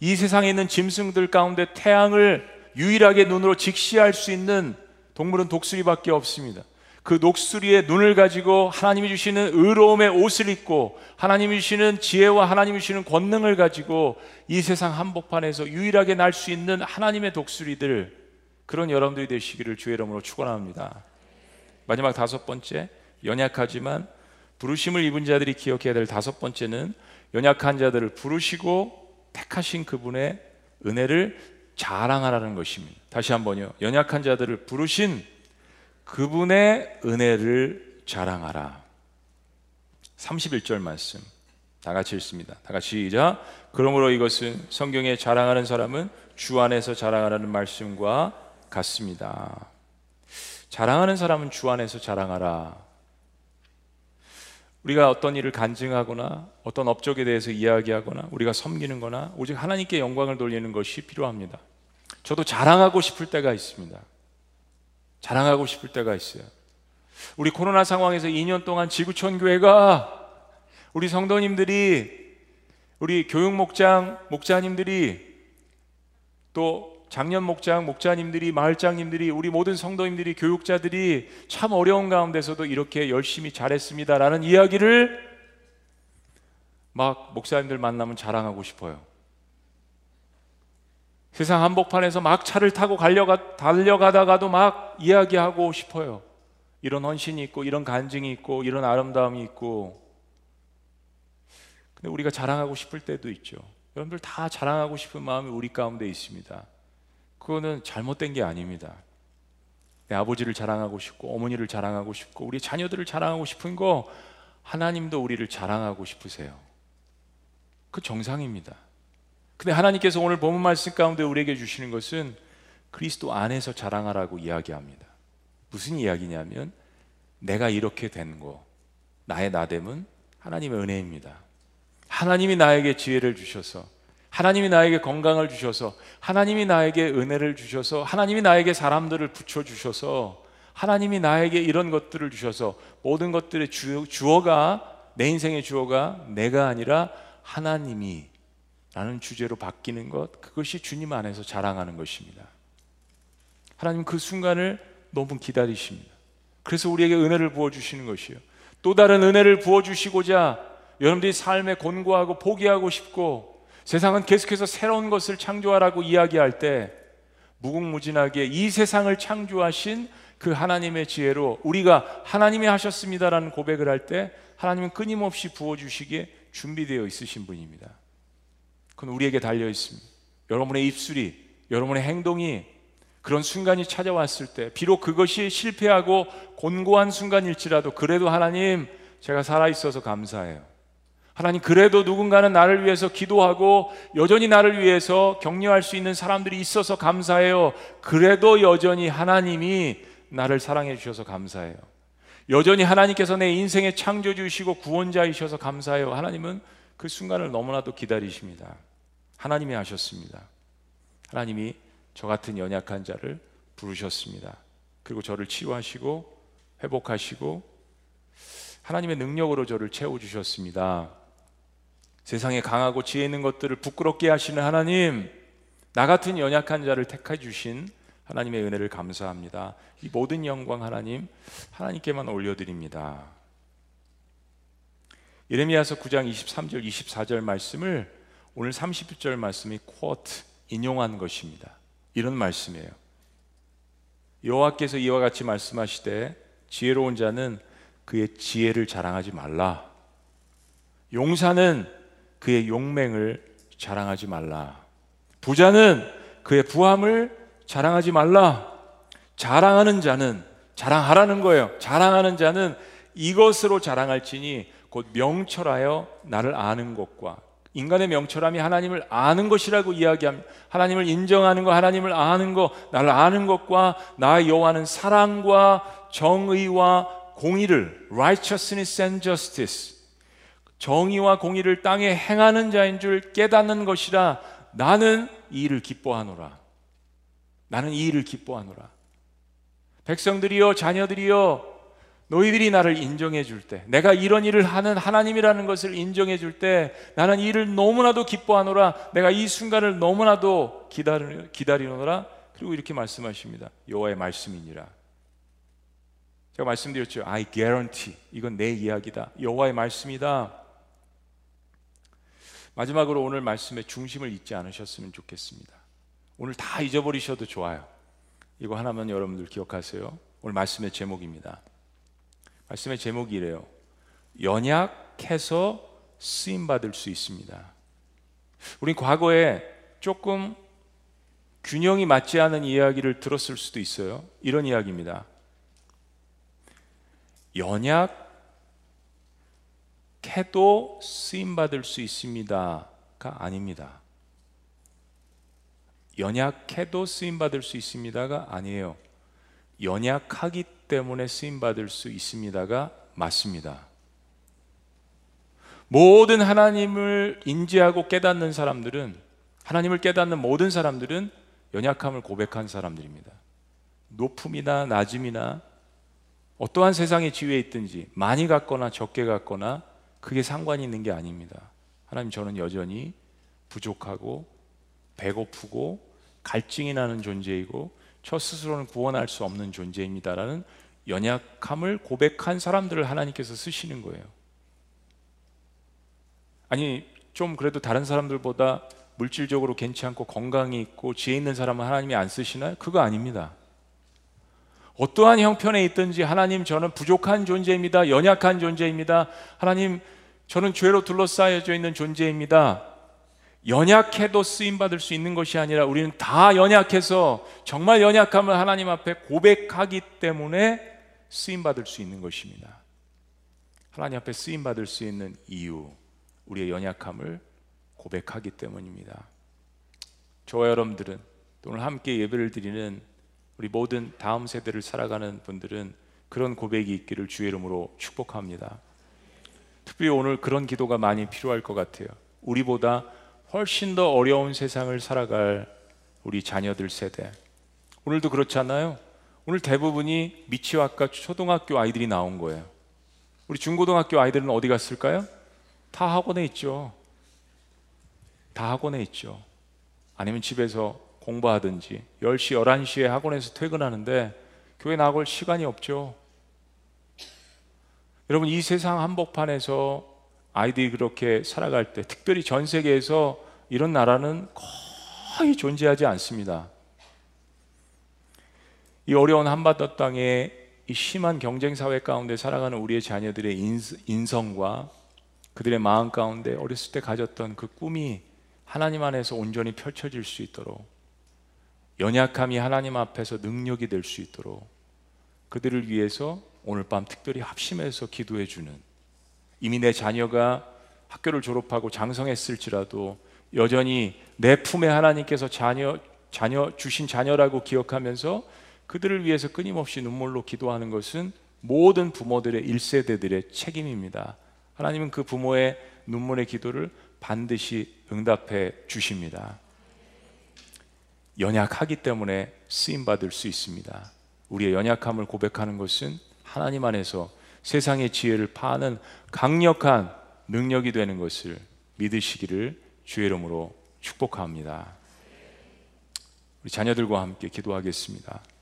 이 세상에 있는 짐승들 가운데 태양을 유일하게 눈으로 직시할 수 있는 동물은 독수리밖에 없습니다. 그 녹수리의 눈을 가지고 하나님이 주시는 의로움의 옷을 입고 하나님이 주시는 지혜와 하나님이 주시는 권능을 가지고 이 세상 한복판에서 유일하게 날 수 있는 하나님의 독수리들 그런 여러분들이 되시기를 주의 이름으로 축원합니다. 마지막 다섯 번째 연약하지만 부르심을 입은 자들이 기억해야 될 다섯 번째는 연약한 자들을 부르시고 택하신 그분의 은혜를 자랑하라는 것입니다. 다시 한번요. 연약한 자들을 부르신 그분의 은혜를 자랑하라. 31절 말씀. 다 같이 읽습니다. 다 같이 시작. 그러므로 이것은 성경에 자랑하는 사람은 주 안에서 자랑하라는 말씀과 같습니다. 자랑하는 사람은 주 안에서 자랑하라. 우리가 어떤 일을 간증하거나 어떤 업적에 대해서 이야기하거나 우리가 섬기는 거나 오직 하나님께 영광을 돌리는 것이 필요합니다. 저도 자랑하고 싶을 때가 있습니다. 자랑하고 싶을 때가 있어요. 우리 코로나 상황에서 2년 동안 지구촌 교회가 우리 성도님들이 우리 교육 목장 목자님들이 또 장년 목장 목자님들이 마을장님들이 우리 모든 성도님들이 교육자들이 참 어려운 가운데서도 이렇게 열심히 잘했습니다라는 이야기를 막 목사님들 만나면 자랑하고 싶어요. 세상 한복판에서 막 차를 타고 달려가, 달려가다가도 막 이야기하고 싶어요. 이런 헌신이 있고, 이런 간증이 있고, 이런 아름다움이 있고. 근데 우리가 자랑하고 싶을 때도 있죠. 여러분들 다 자랑하고 싶은 마음이 우리 가운데 있습니다. 그거는 잘못된 게 아닙니다. 내 아버지를 자랑하고 싶고, 어머니를 자랑하고 싶고, 우리 자녀들을 자랑하고 싶은 거, 하나님도 우리를 자랑하고 싶으세요. 그 정상입니다. 근데 하나님께서 오늘 본문 말씀 가운데 우리에게 주시는 것은 그리스도 안에서 자랑하라고 이야기합니다. 무슨 이야기냐면 내가 이렇게 된 거, 나의 나됨은 하나님의 은혜입니다. 하나님이 나에게 지혜를 주셔서 하나님이 나에게 건강을 주셔서 하나님이 나에게 은혜를 주셔서 하나님이 나에게 사람들을 붙여 주셔서 하나님이 나에게 이런 것들을 주셔서 모든 것들의 주, 주어가 내 인생의 주어가 내가 아니라 하나님이 라는 주제로 바뀌는 것 그것이 주님 안에서 자랑하는 것입니다. 하나님 그 순간을 너무 기다리십니다. 그래서 우리에게 은혜를 부어 주시는 것이요. 또 다른 은혜를 부어 주시고자 여러분들이 삶에 곤고하고 포기하고 싶고 세상은 계속해서 새로운 것을 창조하라고 이야기할 때 무궁무진하게 이 세상을 창조하신 그 하나님의 지혜로 우리가 하나님이 하셨습니다라는 고백을 할 때 하나님은 끊임없이 부어 주시기에 준비되어 있으신 분입니다. 그건 우리에게 달려 있습니다. 여러분의 입술이, 여러분의 행동이 그런 순간이 찾아왔을 때, 비록 그것이 실패하고 곤고한 순간일지라도 그래도 하나님, 제가 살아있어서 감사해요. 하나님, 그래도 누군가는 나를 위해서 기도하고 여전히 나를 위해서 격려할 수 있는 사람들이 있어서 감사해요. 그래도 여전히 하나님이 나를 사랑해 주셔서 감사해요. 여전히 하나님께서 내 인생의 창조주시고 구원자이셔서 감사해요. 하나님은 그 순간을 너무나도 기다리십니다. 하나님이 하셨습니다. 하나님이 저 같은 연약한 자를 부르셨습니다. 그리고 저를 치유하시고 회복하시고 하나님의 능력으로 저를 채워 주셨습니다. 세상에 강하고 지혜 있는 것들을 부끄럽게 하시는 하나님, 나 같은 연약한 자를 택해 주신 하나님의 은혜를 감사합니다. 이 모든 영광 하나님, 하나님께만 올려드립니다. 예레미야서 9장 23절 24절 말씀을 오늘 30절 말씀이 쿼트 인용한 것입니다. 이런 말씀이에요. 여호와께서 이와 같이 말씀하시되 지혜로운 자는 그의 지혜를 자랑하지 말라. 용사는 그의 용맹을 자랑하지 말라. 부자는 그의 부함을 자랑하지 말라. 자랑하는 자는 자랑하라는 거예요. 자랑하는 자는 이것으로 자랑할지니 곧 명철하여 나를 아는 것과 인간의 명철함이 하나님을 아는 것이라고 이야기합니다. 하나님을 인정하는 것, 하나님을 아는 것, 나를 아는 것과 나의 여호와는 사랑과 정의와 공의를 righteousness and justice 정의와 공의를 땅에 행하는 자인 줄 깨닫는 것이라 나는 이 일을 기뻐하노라. 나는 이 일을 기뻐하노라. 백성들이여 자녀들이여 너희들이 나를 인정해 줄 때, 내가 이런 일을 하는 하나님이라는 것을 인정해 줄 때, 나는 이 일을 너무나도 기뻐하노라, 내가 이 순간을 너무나도 기다리, 기다리노라, 그리고 이렇게 말씀하십니다. 여호와의 말씀이니라. 제가 말씀드렸죠. I guarantee. 이건 내 이야기다. 여호와의 말씀이다. 마지막으로 오늘 말씀의 중심을 잊지 않으셨으면 좋겠습니다. 오늘 다 잊어버리셔도 좋아요. 이거 하나만 여러분들 기억하세요. 오늘 말씀의 제목입니다. 말씀의 제목이 래요 연약해서 쓰임 받을 수 있습니다. 우리 과거에 조금 균형이 맞지 않은 이야기를 들었을 수도 있어요. 이런 이야기입니다. 연약해도 쓰임 받을 수 있습니다가 아닙니다. 연약해도 쓰임 받을 수 있습니다가 아니에요. 연약하기 때문에 쓰임 받을 수 있습니다가 맞습니다. 모든 하나님을 인지하고 깨닫는 사람들은 하나님을 깨닫는 모든 사람들은 연약함을 고백한 사람들입니다. 높음이나 낮음이나 어떠한 세상의 지위에 있든지 많이 갖거나 적게 갖거나 그게 상관이 있는 게 아닙니다. 하나님 저는 여전히 부족하고 배고프고 갈증이 나는 존재이고 저 스스로는 구원할 수 없는 존재입니다라는 연약함을 고백한 사람들을 하나님께서 쓰시는 거예요. 아니 좀 그래도 다른 사람들보다 물질적으로 괜찮고 건강이 있고 지혜 있는 사람은 하나님이 안 쓰시나요? 그거 아닙니다. 어떠한 형편에 있든지 하나님 저는 부족한 존재입니다. 연약한 존재입니다. 하나님 저는 죄로 둘러싸여져 있는 존재입니다. 연약해도 쓰임 받을 수 있는 것이 아니라 우리는 다 연약해서 정말 연약함을 하나님 앞에 고백하기 때문에 쓰임 받을 수 있는 것입니다. 하나님 앞에 쓰임 받을 수 있는 이유 우리의 연약함을 고백하기 때문입니다. 저와 여러분들은 오늘 함께 예배를 드리는 우리 모든 다음 세대를 살아가는 분들은 그런 고백이 있기를 주의 이름으로 축복합니다. 특별히 오늘 그런 기도가 많이 필요할 것 같아요. 우리보다 훨씬 더 어려운 세상을 살아갈 우리 자녀들 세대. 오늘도 그렇잖아요. 오늘 대부분이 미취학과 초등학교 아이들이 나온 거예요. 우리 중고등학교 아이들은 어디 갔을까요? 다 학원에 있죠. 다 학원에 있죠. 아니면 집에서 공부하든지 10시, 11시에 학원에서 퇴근하는데 교회 나갈 시간이 없죠. 여러분 이 세상 한복판에서 아이들이 그렇게 살아갈 때 특별히 전 세계에서 이런 나라는 거의 존재하지 않습니다. 이 어려운 한반도 땅에 이 심한 경쟁 사회 가운데 살아가는 우리의 자녀들의 인성과 그들의 마음 가운데 어렸을 때 가졌던 그 꿈이 하나님 안에서 온전히 펼쳐질 수 있도록 연약함이 하나님 앞에서 능력이 될 수 있도록 그들을 위해서 오늘 밤 특별히 합심해서 기도해 주는 이미 내 자녀가 학교를 졸업하고 장성했을지라도 여전히 내 품에 하나님께서 자녀 자녀 주신 자녀라고 기억하면서 그들을 위해서 끊임없이 눈물로 기도하는 것은 모든 부모들의 1세대들의 책임입니다. 하나님은 그 부모의 눈물의 기도를 반드시 응답해 주십니다. 연약하기 때문에 쓰임 받을 수 있습니다. 우리의 연약함을 고백하는 것은 하나님 안에서 세상의 지혜를 파는 강력한 능력이 되는 것을 믿으시기를 주의 이름으로 축복합니다. 우리 자녀들과 함께 기도하겠습니다.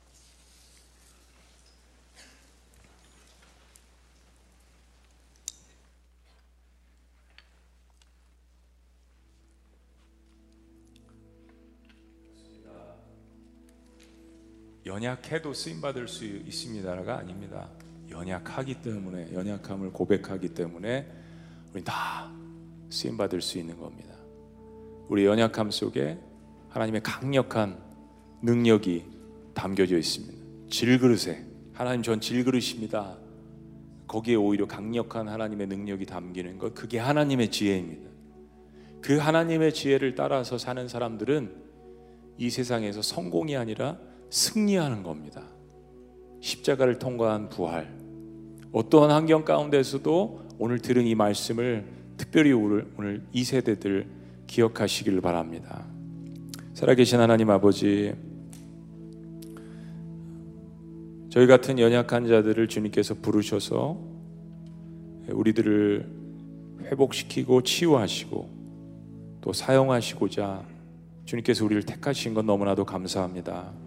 연약해도 쓰임 받을 수 있습니다가 아닙니다. 연약하기 때문에 연약함을 고백하기 때문에 우리 다 쓰임 받을 수 있는 겁니다. 우리 연약함 속에 하나님의 강력한 능력이 담겨져 있습니다. 질그릇에 하나님 전 질그릇입니다. 거기에 오히려 강력한 하나님의 능력이 담기는 것 그게 하나님의 지혜입니다. 그 하나님의 지혜를 따라서 사는 사람들은 이 세상에서 성공이 아니라 승리하는 겁니다. 십자가를 통과한 부활. 어떠한 환경 가운데서도 오늘 들은 이 말씀을 특별히 오늘, 오늘 이 세대들 기억하시길 바랍니다. 살아계신 하나님 아버지, 저희 같은 연약한 자들을 주님께서 부르셔서 우리들을 회복시키고 치유하시고 또 사용하시고자 주님께서 우리를 택하신 건 너무나도 감사합니다.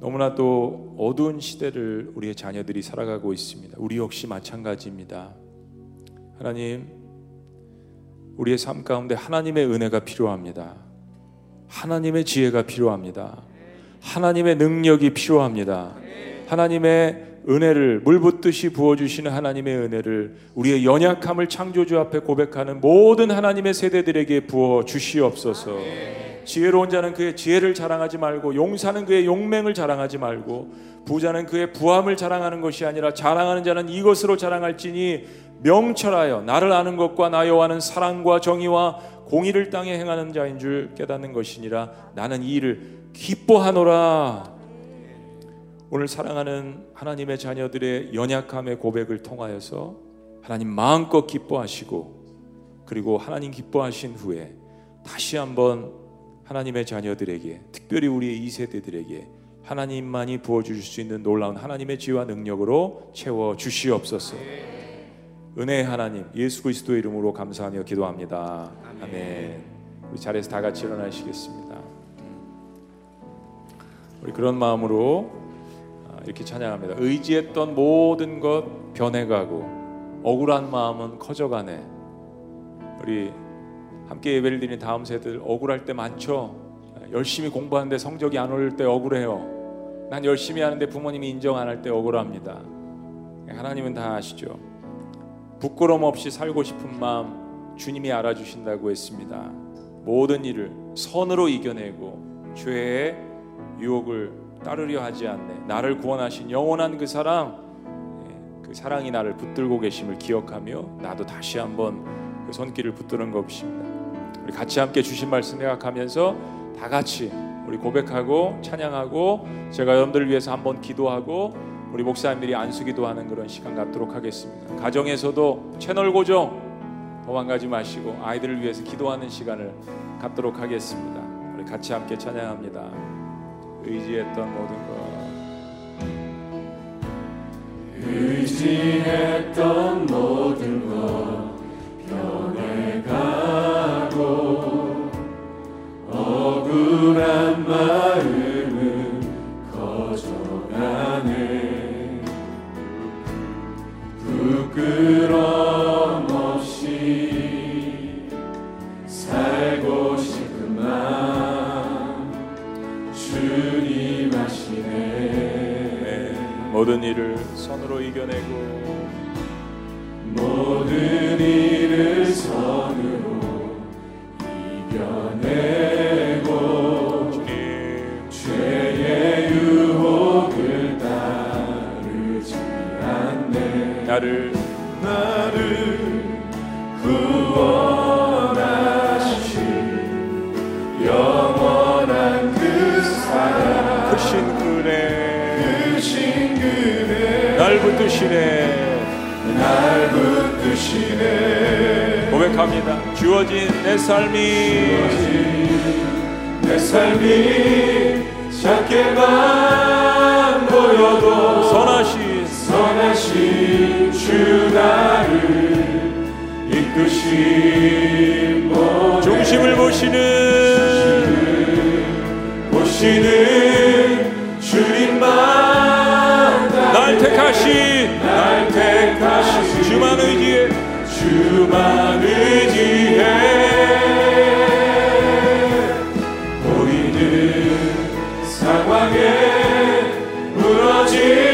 너무나도 어두운 시대를 우리의 자녀들이 살아가고 있습니다. 우리 역시 마찬가지입니다. 하나님, 우리의 삶 가운데 하나님의 은혜가 필요합니다. 하나님의 지혜가 필요합니다. 하나님의 능력이 필요합니다. 하나님의 은혜를 물 붓듯이 부어주시는 하나님의 은혜를 우리의 연약함을 창조주 앞에 고백하는 모든 하나님의 세대들에게 부어 주시옵소서. 지혜로운 자는 그의 지혜를 자랑하지 말고 용사는 그의 용맹을 자랑하지 말고 부자는 그의 부함을 자랑하는 것이 아니라 자랑하는 자는 이것으로 자랑할지니 명철하여 나를 아는 것과 나 여호와는 사랑과 정의와 공의를 땅에 행하는 자인 줄 깨닫는 것이니라. 나는 이 일을 기뻐하노라. 오늘 사랑하는 하나님의 자녀들의 연약함의 고백을 통하여서 하나님 마음껏 기뻐하시고 그리고 하나님 기뻐하신 후에 다시 한번 하나님의 자녀들에게 특별히 우리의 2세대들에게 하나님만이 부어 주실 수 있는 놀라운 하나님의 지와 능력으로 채워 주시옵소서. 은혜의 하나님 예수 그리스도의 이름으로 감사하며 기도합니다. 아멘. 우리 자리에서 다 같이 일어나시겠습니다. 우리 그런 마음으로 아, 이렇게 찬양합니다. 의지했던 모든 것 변해가고 억울한 마음은 커져가네. 우리 함께 예배를 드리는 다음 세들 억울할 때 많죠. 열심히 공부하는데 성적이 안 오를 때 억울해요. 난 열심히 하는데 부모님이 인정 안 할 때 억울합니다. 하나님은 다 아시죠. 부끄럼 없이 살고 싶은 마음 주님이 알아주신다고 했습니다. 모든 일을 선으로 이겨내고 죄의 유혹을 따르려 하지 않네. 나를 구원하신 영원한 그 사랑, 예, 그 사랑이 나를 붙들고 계심을 기억하며 나도 다시 한번 그 손길을 붙드는 것입니다. 우리 같이 함께 주신 말씀 생각하면서 다 같이 우리 고백하고 찬양하고 제가 여러분들을 위해서 한번 기도하고 우리 목사님들이 안수기도 하는 그런 시간 갖도록 하겠습니다. 가정에서도 채널 고정 도망가지 마시고 아이들을 위해서 기도하는 시간을 갖도록 하겠습니다. 우리 같이 함께 찬양합니다. 의지했던 모든 것 의지했던 모든 것 변해가 억울한 마음은 커져가네. 부끄럼 없이 살고 싶은 마음 주님 하시네 네, 모든 일을 선으로 이겨내고 모든 일을 선 나를 나를 구원하신 영원한 그 사랑 크신 그네. 크신 그대 날 붙드시네. 날 붙드시네. 고백합니다. 주어진 내 삶이. 내 삶이 작게만 보여도 선하신 주 나를 이끄신 중심을 보시는 보시는 주님만 날 택하신 날 택하신 주만 의지해 주만 의지해 상황에 무너질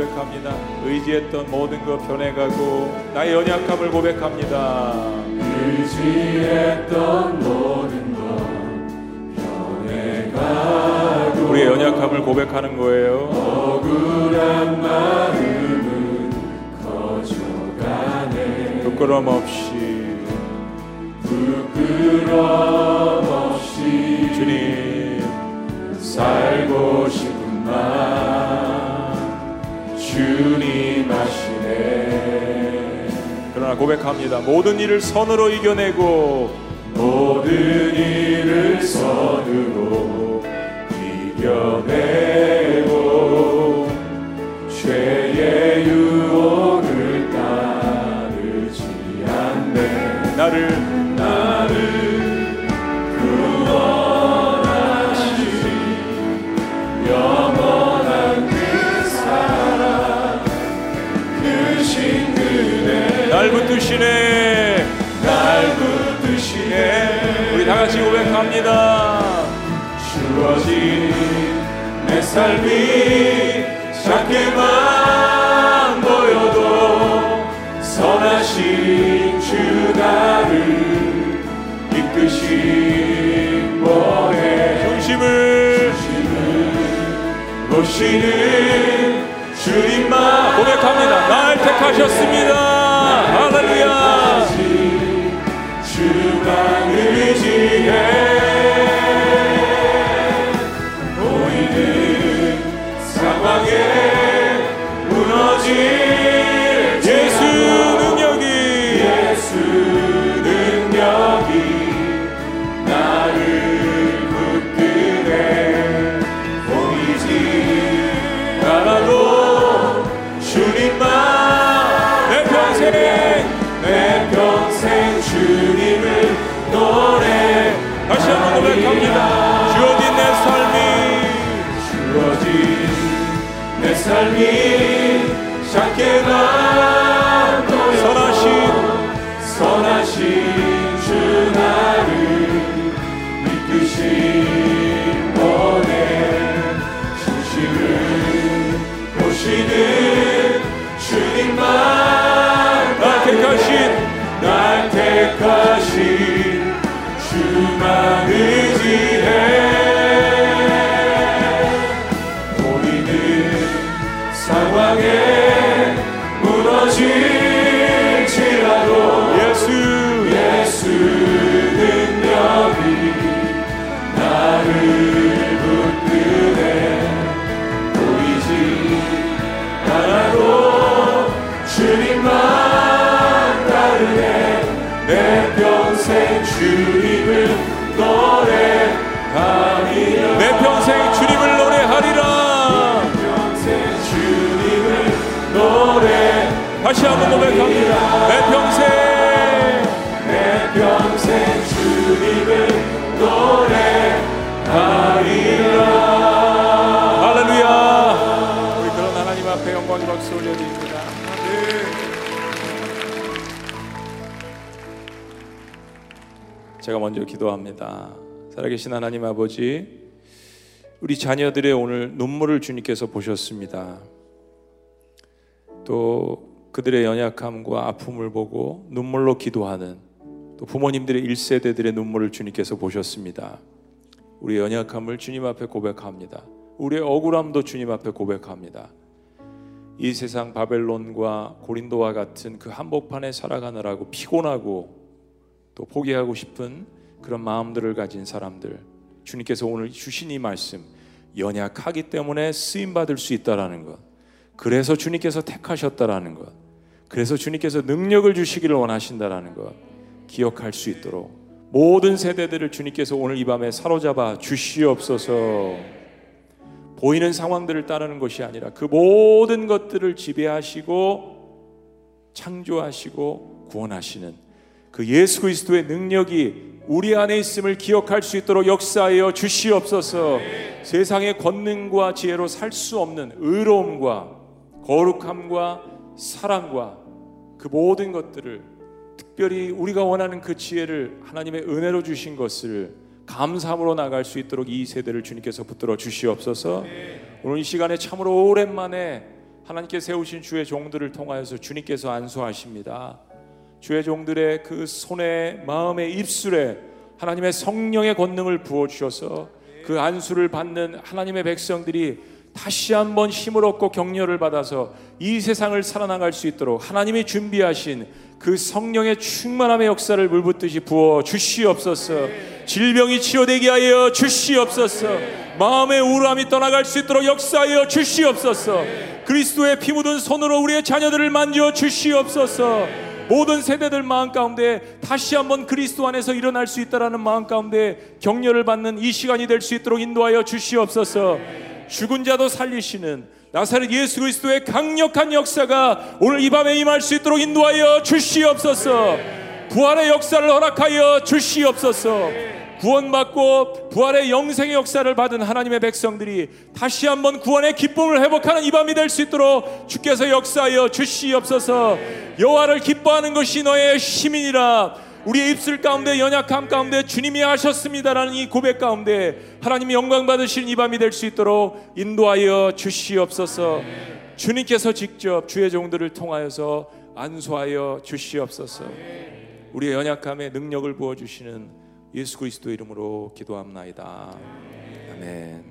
고백합니다. 의지했던 모든 것 변해가고 나의 연약함을 고백합니다 의지했던 모든 것 변해가고 우리의 연약함을 고백하는 거예요. 억울한 마음은 커져가네. 부끄럼 없이. 부끄럼 없이 주님. 살고 싶은 마음 주님 하시네 그러나 고백합니다. 모든 일을 선으로 이겨내고 모든 일을 선으로 이겨내고 죄의 유혹을 따르지 않네. 나를 붙드시네. 날 붙드시네. 우리 다같이 고백합니다. 주어진 내 삶이 작게만 보여도 선하신 주 나를 이끄신 거에 중심을, 중심을 보시는 주님만 고백합니다. 날 택하셨습니다. 할렐루야. 주만 의지해 다시 한번 고백합니다. 내 평생 내 평생 주님을 노래하리라 할렐루야. 우리 그런 하나님 앞에 영광 박수 올려드립니다. 제가 먼저 기도합니다. 살아계신 하나님 아버지, 우리 자녀들의 오늘 눈물을 주님께서 보셨습니다. 또 그들의 연약함과 아픔을 보고 눈물로 기도하는 또 부모님들의 1세대들의 눈물을 주님께서 보셨습니다. 우리 연약함을 주님 앞에 고백합니다. 우리의 억울함도 주님 앞에 고백합니다. 이 세상 바벨론과 고린도와 같은 그 한복판에 살아가느라고 피곤하고 또 포기하고 싶은 그런 마음들을 가진 사람들 주님께서 오늘 주신 이 말씀 연약하기 때문에 쓰임 받을 수 있다라는 것 그래서 주님께서 택하셨다라는 것. 그래서 주님께서 능력을 주시기를 원하신다라는 것. 기억할 수 있도록 모든 세대들을 주님께서 오늘 이 밤에 사로잡아 주시옵소서. 보이는 상황들을 따르는 것이 아니라 그 모든 것들을 지배하시고 창조하시고 구원하시는 그 예수 그리스도의 능력이 우리 안에 있음을 기억할 수 있도록 역사하여 주시옵소서. 세상의 권능과 지혜로 살 수 없는 의로움과 거룩함과 사랑과 그 모든 것들을 특별히 우리가 원하는 그 지혜를 하나님의 은혜로 주신 것을 감사함으로 나갈 수 있도록 이 세대를 주님께서 붙들어 주시옵소서. 오늘 이 시간에 참으로 오랜만에 하나님께 세우신 주의 종들을 통하여서 주님께서 안수하십니다. 주의 종들의 그 손에 마음의 입술에 하나님의 성령의 권능을 부어 주셔서 그 안수를 받는 하나님의 백성들이 다시 한번 힘을 얻고 격려를 받아서 이 세상을 살아나갈 수 있도록 하나님이 준비하신 그 성령의 충만함의 역사를 물붓듯이 부어 주시옵소서. 질병이 치료되게 하여 주시옵소서. 마음의 우울함이 떠나갈 수 있도록 역사하여 주시옵소서. 그리스도의 피 묻은 손으로 우리의 자녀들을 만져 주시옵소서. 모든 세대들 마음 가운데 다시 한번 그리스도 안에서 일어날 수 있다라는 마음 가운데 격려를 받는 이 시간이 될 수 있도록 인도하여 주시옵소서. 죽은 자도 살리시는 나사렛 예수 그리스도의 강력한 역사가 오늘 이 밤에 임할 수 있도록 인도하여 주시옵소서. 부활의 역사를 허락하여 주시옵소서. 구원받고 부활의 영생의 역사를 받은 하나님의 백성들이 다시 한번 구원의 기쁨을 회복하는 이 밤이 될 수 있도록 주께서 역사하여 주시옵소서. 여호와를 기뻐하는 것이 너의 힘이니라. 우리의 입술 가운데 연약함 가운데 주님이 하셨습니다라는 이 고백 가운데 하나님이 영광 받으시는 이 밤이 될 수 있도록 인도하여 주시옵소서. 주님께서 직접 주의 종들을 통하여서 안수하여 주시옵소서. 우리의 연약함에 능력을 부어 주시는 예수 그리스도 이름으로 기도합나이다. 아멘.